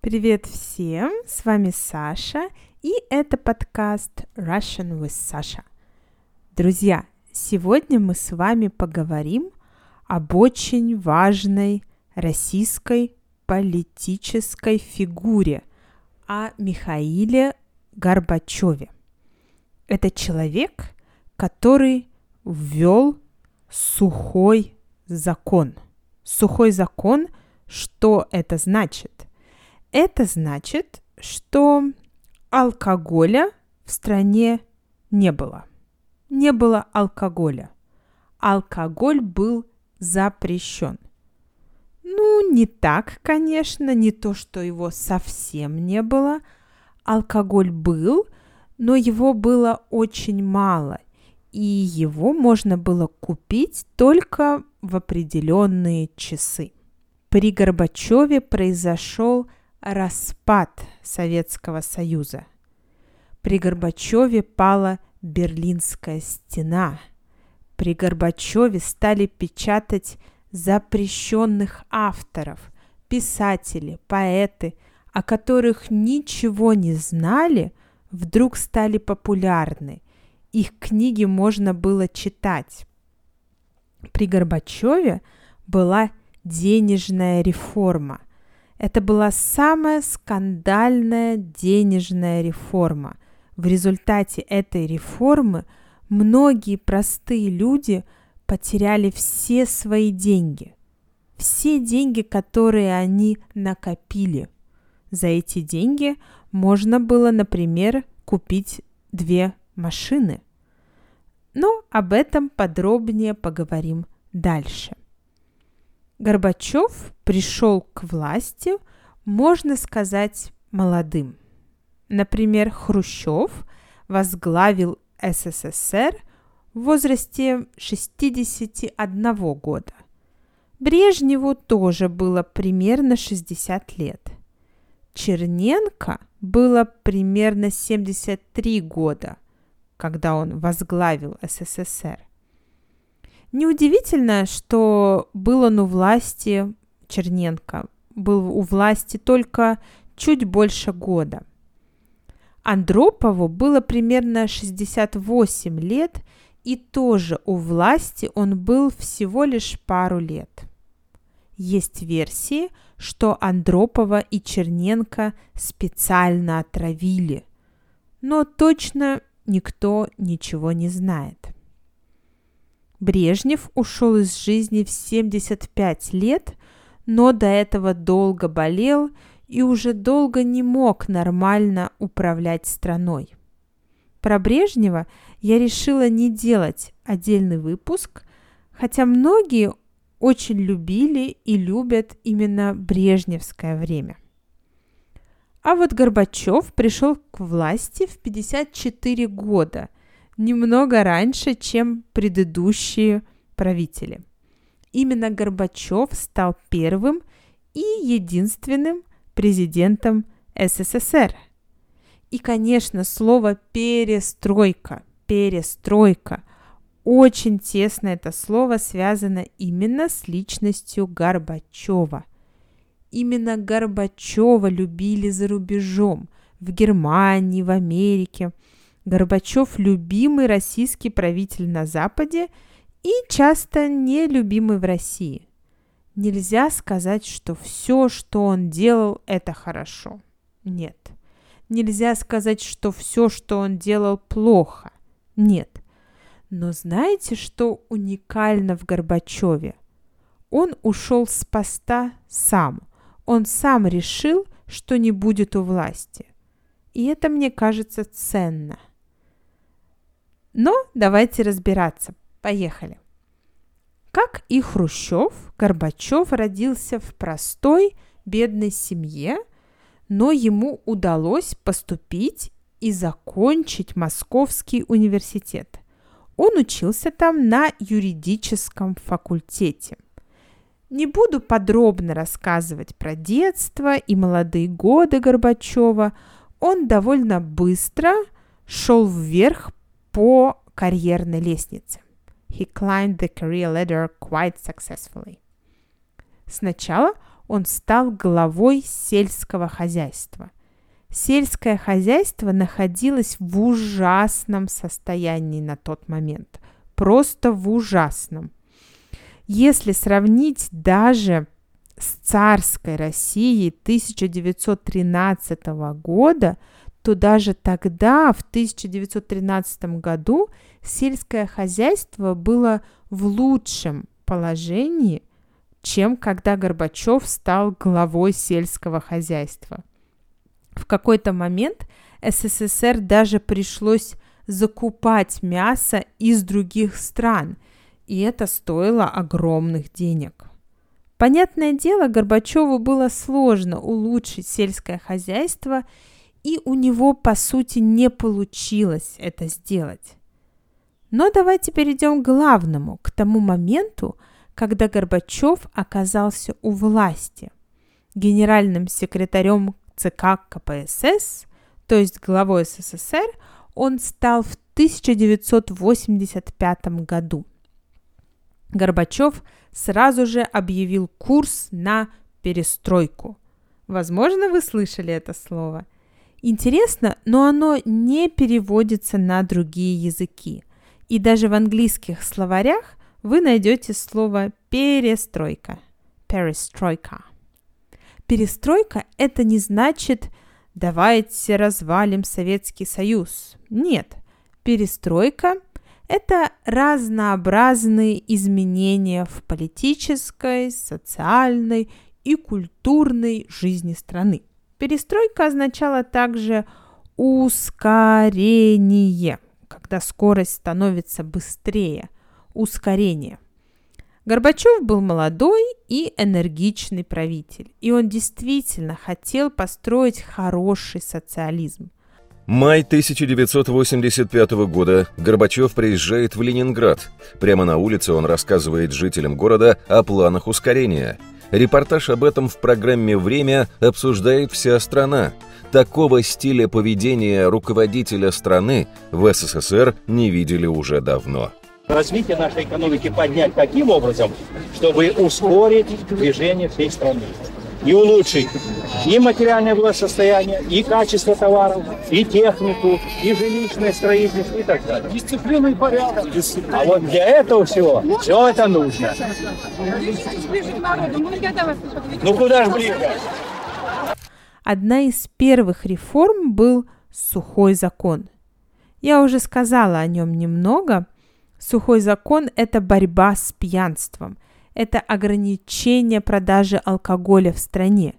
Привет всем! С вами Саша, и это подкаст Russian with Sasha. Друзья, сегодня мы с вами поговорим об очень важной российской политической фигуре, о Михаиле Горбачеве. Это человек, который ввел сухой закон. Сухой закон, что это значит? Это значит, что алкоголя в стране не было. Не было алкоголя. Алкоголь был запрещен. Ну, не так, конечно, не то, что его совсем не было. Алкоголь был, но его было очень мало, и его можно было купить только в определенные часы. При Горбачеве произошел распад Советского Союза. При Горбачеве пала Берлинская стена. При Горбачеве стали печатать запрещенных авторов, писатели, поэты, о которых ничего не знали, вдруг стали популярны. Их книги можно было читать. При Горбачеве была денежная реформа – это была самая скандальная денежная реформа. В результате этой реформы многие простые люди потеряли все свои деньги. Все деньги, которые они накопили. За эти деньги можно было, например, купить две машины. Но об этом подробнее поговорим дальше – Горбачев пришел к власти, можно сказать, молодым. Например, Хрущев возглавил СССР в возрасте 61 года. Брежневу тоже было примерно 60 лет. Черненко было примерно 73 года, когда он возглавил СССР. Неудивительно, что был он у власти, Черненко, был у власти только чуть больше года. Андропову было примерно 68 лет, и тоже у власти он был всего лишь пару лет. Есть версии, что Андропова и Черненко специально отравили, но точно никто ничего не знает. Брежнев ушел из жизни в 75 лет, но до этого долго болел и уже долго не мог нормально управлять страной. Про Брежнева я решила не делать отдельный выпуск, хотя многие очень любили и любят именно брежневское время. А вот Горбачев пришел к власти в 54 года – немного раньше, чем предыдущие правители. Именно Горбачев стал первым и единственным президентом СССР. И, конечно, слово перестройка, перестройка, очень тесно это слово связано именно с личностью Горбачева. Именно Горбачева любили за рубежом, в Германии, в Америке – Горбачев – любимый российский правитель на Западе и часто нелюбимый в России. Нельзя сказать, что все, что он делал, это хорошо. Нет. Нельзя сказать, что все, что он делал, плохо. Нет. Но знаете, что уникально в Горбачеве? Он ушел с поста сам. Он сам решил, что не будет у власти. И это, мне кажется, ценно. Но давайте разбираться. Поехали. Как и Хрущев, Горбачев родился в простой, бедной семье, но ему удалось поступить и закончить Московский университет. Он учился там на юридическом факультете. Не буду подробно рассказывать про детство и молодые годы Горбачева. Он довольно быстро шел вверх по карьерной лестнице. He climbed the career ladder quite successfully. Сначала он стал главой сельского хозяйства. Сельское хозяйство находилось в ужасном состоянии на тот момент. Просто в ужасном. Если сравнить даже с царской Россией 1913 года, то даже тогда, в 1913 году, сельское хозяйство было в лучшем положении, чем когда Горбачев стал главой сельского хозяйства. В какой-то момент СССР даже пришлось закупать мясо из других стран, и это стоило огромных денег. Понятное дело, Горбачеву было сложно улучшить сельское хозяйство, и у него, по сути, не получилось это сделать. Но давайте перейдем к главному, к тому моменту, когда Горбачев оказался у власти. Генеральным секретарем ЦК КПСС, то есть главой СССР, он стал в 1985 году. Горбачев сразу же объявил курс на перестройку. Возможно, вы слышали это слово. Интересно, но оно не переводится на другие языки. И даже в английских словарях вы найдете слово перестройка. Перестройка. Перестройка – это не значит «давайте развалим Советский Союз». Нет, перестройка – это разнообразные изменения в политической, социальной и культурной жизни страны. Перестройка означала также ускорение, когда скорость становится быстрее, ускорение – Горбачев был молодой и энергичный правитель, и он действительно хотел построить хороший социализм. Май 1985 года Горбачев приезжает в Ленинград. Прямо на улице он рассказывает жителям города о планах ускорения. Репортаж об этом в программе «Время» обсуждает вся страна. Такого стиля поведения руководителя страны в СССР не видели уже давно развитие нашей экономики поднять таким образом, чтобы ускорить движение всей страны и улучшить и материальное благосостояние, и качество товаров, и технику, и жилищное строительство и так далее. Дисциплину и порядок. А вот для этого всего все это нужно. Ну куда же ближе? Одна из первых реформ был сухой закон. Я уже сказала о нем немного – Сухой закон – это борьба с пьянством. Это ограничение продажи алкоголя в стране.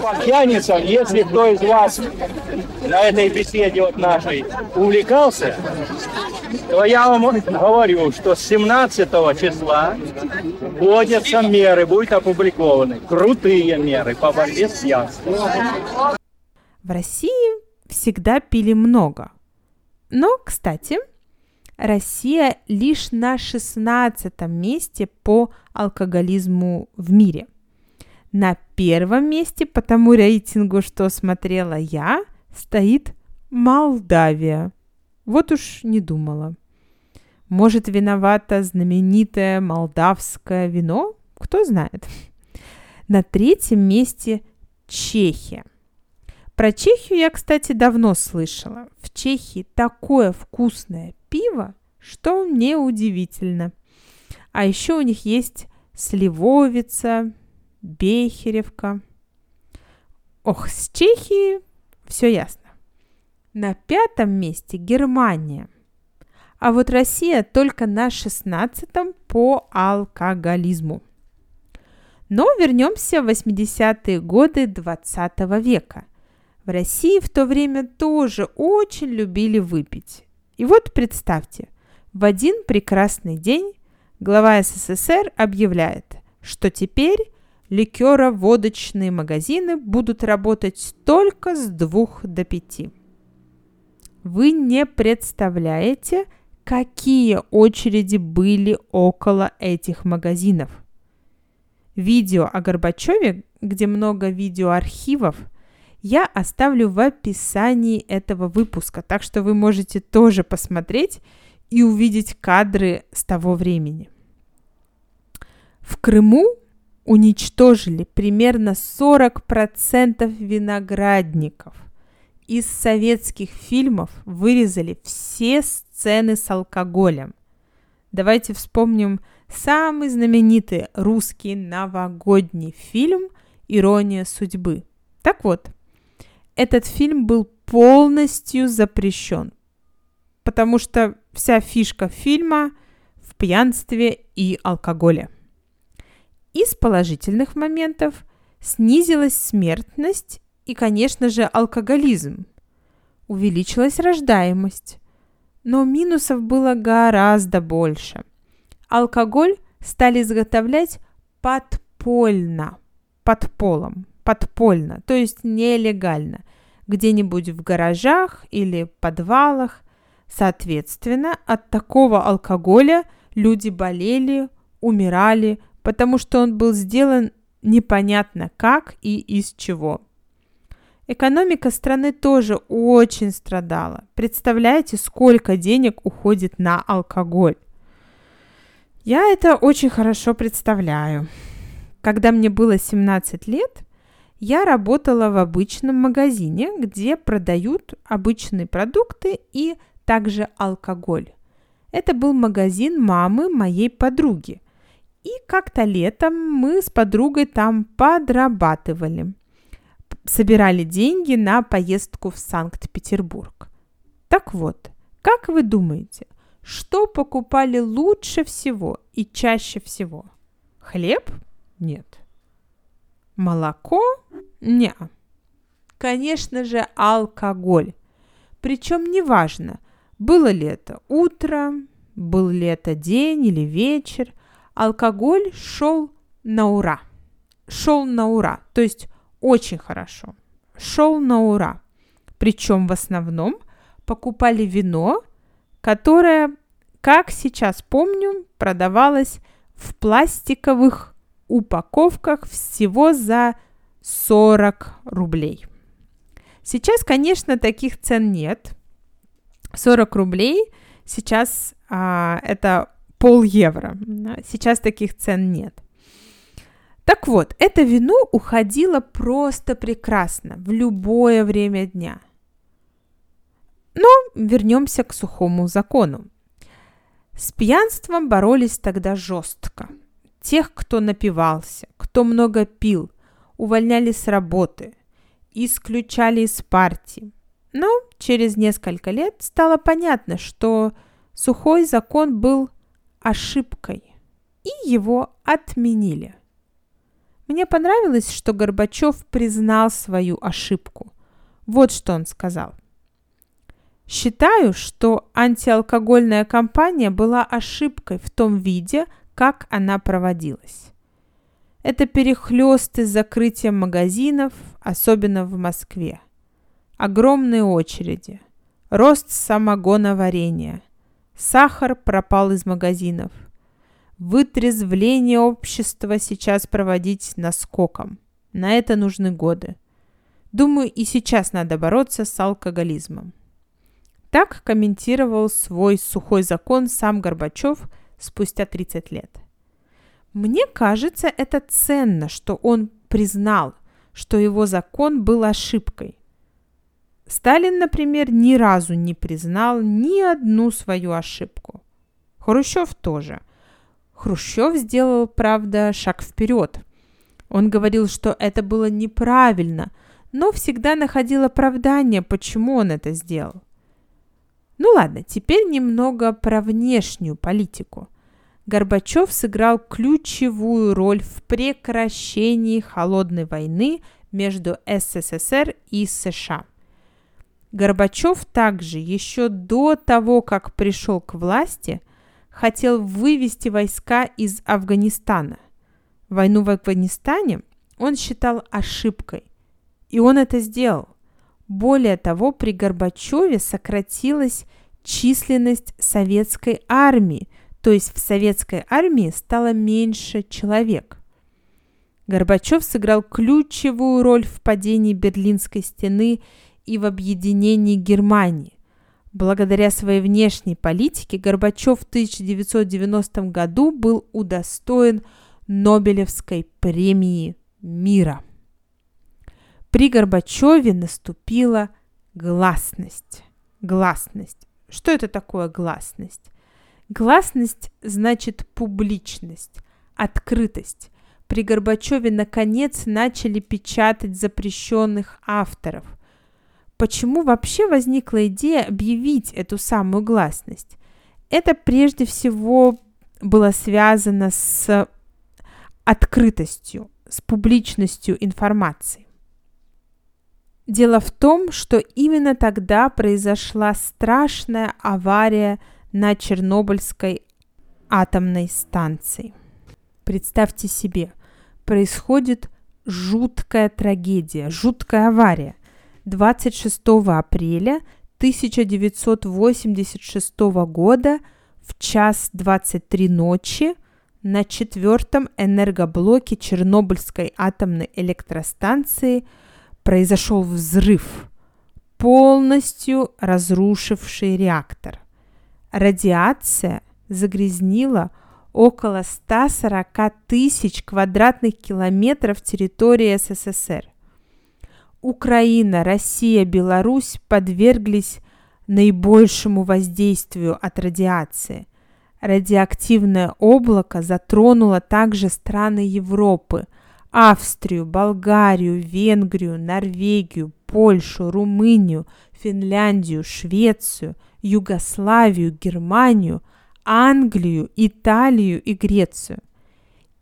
По пьяницам, если кто из вас на этой беседе вот нашей увлекался, то я вам говорю, что с 17 числа вводятся меры, будут опубликованы, крутые меры по борьбе с пьянством. В России всегда пили много. Но, кстати, Россия лишь на 16 месте по алкоголизму в мире. На первом месте по тому рейтингу, что смотрела я, стоит Молдавия. Вот уж не думала. Может, виновато знаменитое молдавское вино? Кто знает. На третьем месте Чехия. Про Чехию я, кстати, давно слышала. В Чехии такое вкусное пиво, что неудивительно. А еще у них есть сливовица, бехеревка. Ох, с Чехией все ясно. На пятом месте Германия. А вот Россия только на шестнадцатом по алкоголизму. Но вернемся в 80-е годы 20 века. В России в то время тоже очень любили выпить. И вот представьте, в один прекрасный день глава СССР объявляет, что теперь ликеро-водочные магазины будут работать только с двух до пяти. Вы не представляете, какие очереди были около этих магазинов. Видео о Горбачеве, где много видеоархивов – я оставлю в описании этого выпуска, так что вы можете тоже посмотреть и увидеть кадры с того времени. В Крыму уничтожили примерно 40% виноградников. Из советских фильмов вырезали все сцены с алкоголем. Давайте вспомним самый знаменитый русский новогодний фильм «Ирония судьбы». Так вот, этот фильм был полностью запрещен, потому что вся фишка фильма в пьянстве и алкоголе. Из положительных моментов снизилась смертность и, конечно же, алкоголизм. Увеличилась рождаемость. Но минусов было гораздо больше. Алкоголь стали изготовлять подпольно, под полом, подпольно, то есть нелегально, где-нибудь в гаражах или подвалах. Соответственно, от такого алкоголя люди болели, умирали, потому что он был сделан непонятно как и из чего. Экономика страны тоже очень страдала. Представляете, сколько денег уходит на алкоголь? Я это очень хорошо представляю. Когда мне было 17 лет, я работала в обычном магазине, где продают обычные продукты и также алкоголь. Это был магазин мамы моей подруги – и как-то летом мы с подругой там подрабатывали. Собирали деньги на поездку в Санкт-Петербург. Так вот, как вы думаете, что покупали лучше всего и чаще всего? Хлеб? Нет. Молоко? Не. Конечно же, алкоголь. Причем неважно, было ли это утро, был ли это день или вечер, алкоголь шел на ура. Шел на ура, то есть очень хорошо. Шел на ура. Причем в основном покупали вино, которое, как сейчас помню, продавалось в пластиковых упаковках всего за 40 рублей. Сейчас, конечно, таких цен нет. 40 рублей сейчас а, это пол евро. Сейчас таких цен нет. Так вот, это вино уходило просто прекрасно в любое время дня. Но вернемся к сухому закону. С пьянством боролись тогда жестко. Тех, кто напивался, кто много пил, увольняли с работы, исключали из партии. Но через несколько лет стало понятно, что сухой закон был ошибкой, и его отменили. Мне понравилось, что Горбачев признал свою ошибку. Вот что он сказал. Считаю, что антиалкогольная кампания была ошибкой в том виде, как она проводилась. Это перехлесты с закрытием магазинов, особенно в Москве. Огромные очереди, рост самогоноварения – Сахар пропал из магазинов. Вытрезвление общества сейчас проводить наскоком. На это нужны годы. Думаю, и сейчас надо бороться с алкоголизмом. Так комментировал свой сухой закон сам Горбачев спустя 30 лет. Мне кажется, это ценно, что он признал, что его закон был ошибкой. Сталин, например, ни разу не признал ни одну свою ошибку. Хрущев тоже. Хрущев сделал, правда, шаг вперед. Он говорил, что это было неправильно, но всегда находил оправдание, почему он это сделал. Ну ладно, теперь немного про внешнюю политику. Горбачев сыграл ключевую роль в прекращении холодной войны между СССР и США. Горбачев также еще до того, как пришел к власти, хотел вывести войска из Афганистана. Войну в Афганистане он считал ошибкой, и он это сделал. Более того, при Горбачеве сократилась численность советской армии, то есть в советской армии стало меньше человек. Горбачев сыграл ключевую роль в падении Берлинской стены и в объединении Германии. Благодаря своей внешней политике Горбачев в 1990 году был удостоен Нобелевской премии мира. При Горбачеве наступила гласность. Гласность. Что это такое гласность? Гласность значит публичность, открытость. При Горбачеве наконец начали печатать запрещенных авторов. Почему вообще возникла идея объявить эту самую гласность? Это прежде всего было связано с открытостью, с публичностью информации. Дело в том, что именно тогда произошла страшная авария на Чернобыльской атомной станции. Представьте себе, происходит жуткая трагедия, жуткая авария. 26 апреля 1986 года в час 23 ночи на четвертом энергоблоке Чернобыльской атомной электростанции – произошел взрыв, полностью разрушивший реактор. Радиация загрязнила около 140 тысяч квадратных километров территории СССР. Украина, Россия, Беларусь подверглись наибольшему воздействию от радиации. Радиоактивное облако затронуло также страны Европы – Австрию, Болгарию, Венгрию, Норвегию, Польшу, Румынию, Финляндию, Швецию, Югославию, Германию, Англию, Италию и Грецию.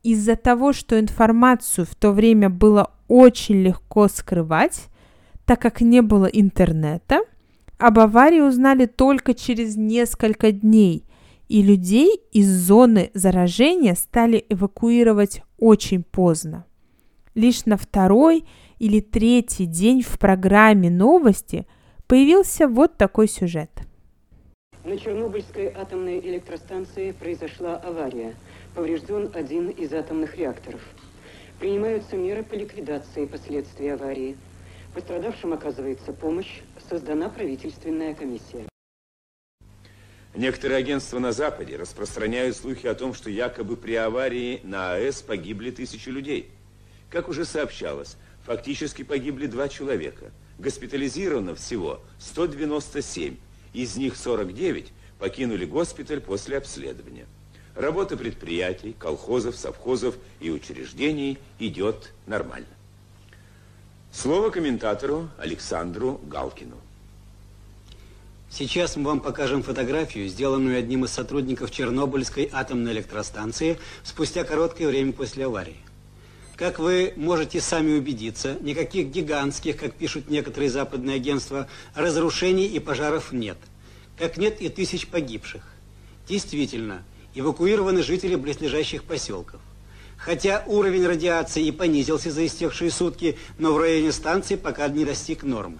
Из-за того, что информацию в то время было очень легко скрывать, так как не было интернета, об аварии узнали только через несколько дней, и людей из зоны заражения стали эвакуировать очень поздно. Лишь на второй или третий день в программе новости появился вот такой сюжет. На Чернобыльской атомной электростанции произошла авария. Поврежден один из атомных реакторов. Принимаются меры по ликвидации последствий аварии. Пострадавшим оказывается помощь. Создана правительственная комиссия. Некоторые агентства на Западе распространяют слухи о том, что якобы при аварии на АЭС погибли тысячи людей – как уже сообщалось, фактически погибли два человека. Госпитализировано всего 197, из них 49 покинули госпиталь после обследования. Работа предприятий, колхозов, совхозов и учреждений идет нормально. Слово комментатору Александру Галкину. Сейчас мы вам покажем фотографию, сделанную одним из сотрудников Чернобыльской атомной электростанции спустя короткое время после аварии. Как вы можете сами убедиться, никаких гигантских, как пишут некоторые западные агентства, разрушений и пожаров нет. Как нет и тысяч погибших. Действительно, эвакуированы жители близлежащих поселков. Хотя уровень радиации и понизился за истекшие сутки, но в районе станции пока не достиг нормы.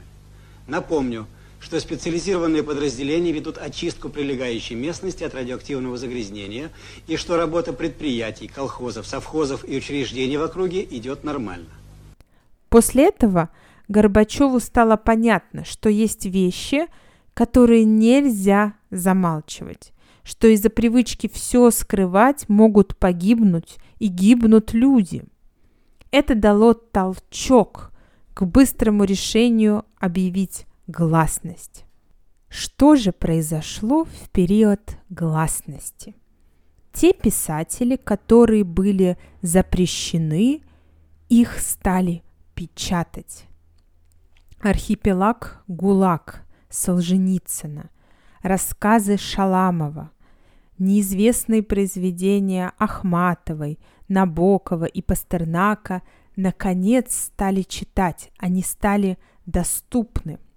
Напомню, что специализированные подразделения ведут очистку прилегающей местности от радиоактивного загрязнения и что работа предприятий, колхозов, совхозов и учреждений в округе идет нормально. После этого Горбачеву стало понятно, что есть вещи, которые нельзя замалчивать, что из-за привычки все скрывать могут погибнуть и гибнут люди. Это дало толчок к быстрому решению объявить гласность. Что же произошло в период гласности? Те писатели, которые были запрещены, их стали печатать. Архипелаг ГУЛАГ Солженицына, рассказы Шаламова, неизвестные произведения Ахматовой, Набокова и Пастернака наконец стали читать, они стали доступны –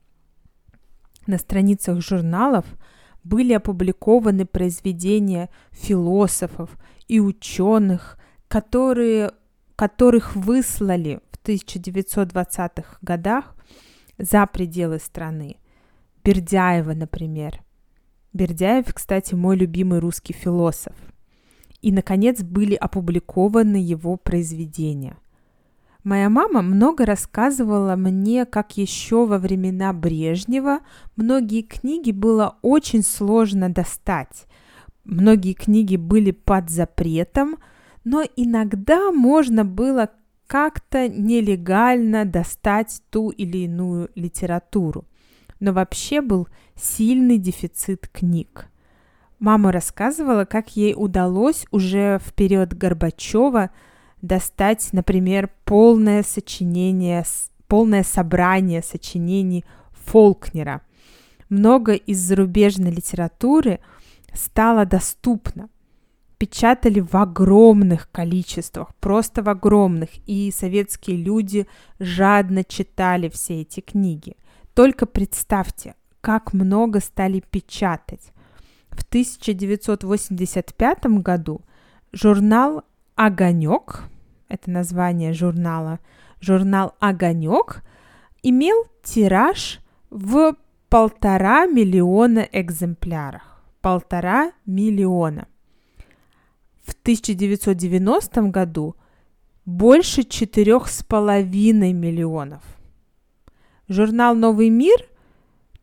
на страницах журналов были опубликованы произведения философов и ученых, которые, которых выслали в 1920-х годах за пределы страны. Бердяева, например. Бердяев, кстати, мой любимый русский философ. И, наконец, были опубликованы его произведения – Моя мама много рассказывала мне, как еще во времена Брежнева многие книги было очень сложно достать. Многие книги были под запретом, но иногда можно было как-то нелегально достать ту или иную литературу. Но вообще был сильный дефицит книг. Мама рассказывала, как ей удалось уже в период Горбачева достать, например, полное сочинение, полное собрание сочинений Фолкнера. Много из зарубежной литературы стало доступно. Печатали в огромных количествах, просто в огромных, и советские люди жадно читали все эти книги. Только представьте, как много стали печатать. В 1985 году журнал «Огонек», это название журнала, журнал «Огонек» имел тираж в полтора миллиона экземпляров. Полтора миллиона. В 1990 году больше четырех с половиной миллионов. Журнал «Новый мир»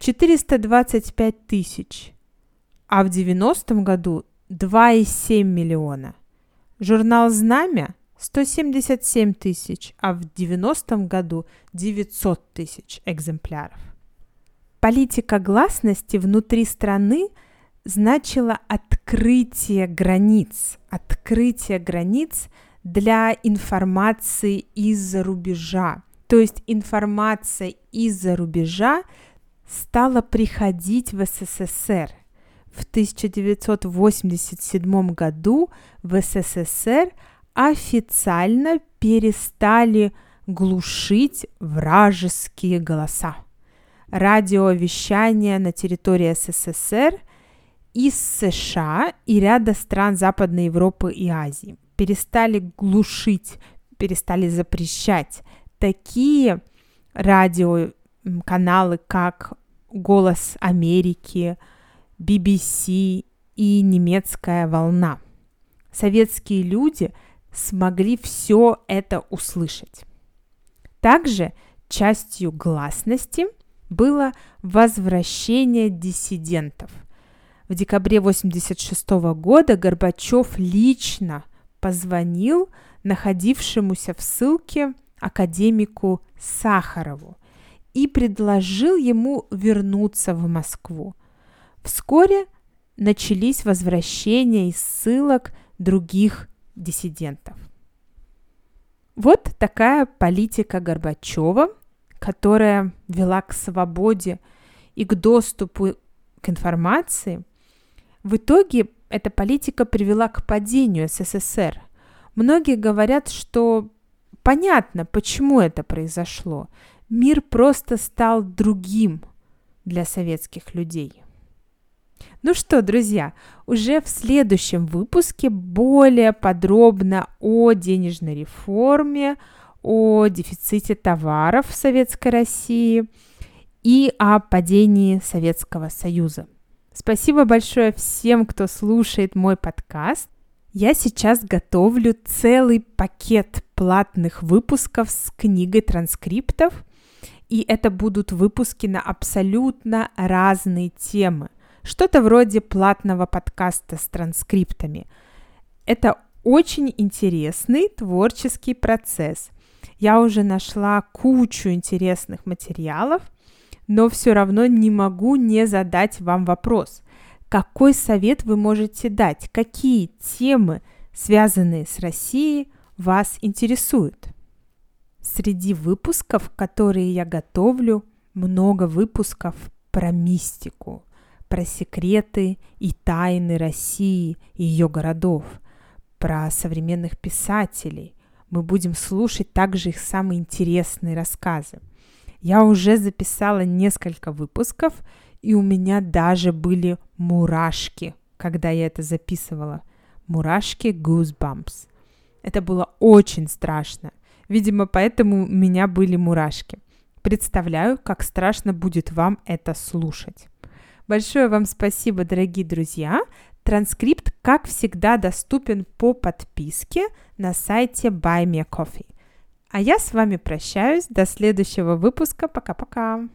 425 тысяч, а в 90 году 2,7 миллиона. Журнал «Знамя» 177 тысяч, а в 90 году 900 тысяч экземпляров. Политика гласности внутри страны значила открытие границ, открытие границ для информации из-за рубежа. То есть информация из-за рубежа стала приходить в СССР. В 1987 году в СССР официально перестали глушить вражеские голоса. Радиовещание на территории СССР из США и ряда стран Западной Европы и Азии перестали глушить, перестали запрещать такие радиоканалы, как «Голос Америки», BBC и «Немецкая волна». Советские люди – смогли все это услышать. Также частью гласности было возвращение диссидентов. В декабре 1986 года Горбачев лично позвонил находившемуся в ссылке академику Сахарову и предложил ему вернуться в Москву. Вскоре начались возвращения из ссылок других диссидентов. Вот такая политика Горбачева, которая вела к свободе и к доступу к информации. В итоге эта политика привела к падению СССР. Многие говорят, что понятно, почему это произошло. Мир просто стал другим для советских людей. Ну что, друзья, уже в следующем выпуске более подробно о денежной реформе, о дефиците товаров в Советской России и о падении Советского Союза. Спасибо большое всем, кто слушает мой подкаст. Я сейчас готовлю целый пакет платных выпусков с книгой транскриптов, и это будут выпуски на абсолютно разные темы. Что-то вроде платного подкаста с транскриптами. Это очень интересный творческий процесс. Я уже нашла кучу интересных материалов, но все равно не могу не задать вам вопрос. Какой совет вы можете дать? Какие темы, связанные с Россией, вас интересуют? Среди выпусков, которые я готовлю, много выпусков про мистику – про секреты и тайны России и ее городов, про современных писателей. Мы будем слушать также их самые интересные рассказы. Я уже записала несколько выпусков, и у меня даже были мурашки, когда я это записывала. Мурашки Goosebumps. Это было очень страшно. Видимо, поэтому у меня были мурашки. Представляю, как страшно будет вам это слушать. Большое вам спасибо, дорогие друзья. Транскрипт, как всегда, доступен по подписке на сайте Buy Me Coffee. А я с вами прощаюсь. До следующего выпуска. Пока-пока.